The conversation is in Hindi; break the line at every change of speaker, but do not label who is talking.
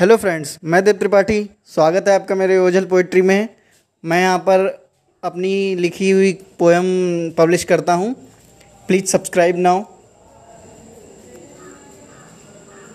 हेलो फ्रेंड्स, मैं देव त्रिपाठी। स्वागत है आपका मेरे ओझल पोइट्री में। मैं यहाँ पर अपनी लिखी हुई पोएम पब्लिश करता हूँ। Please subscribe now.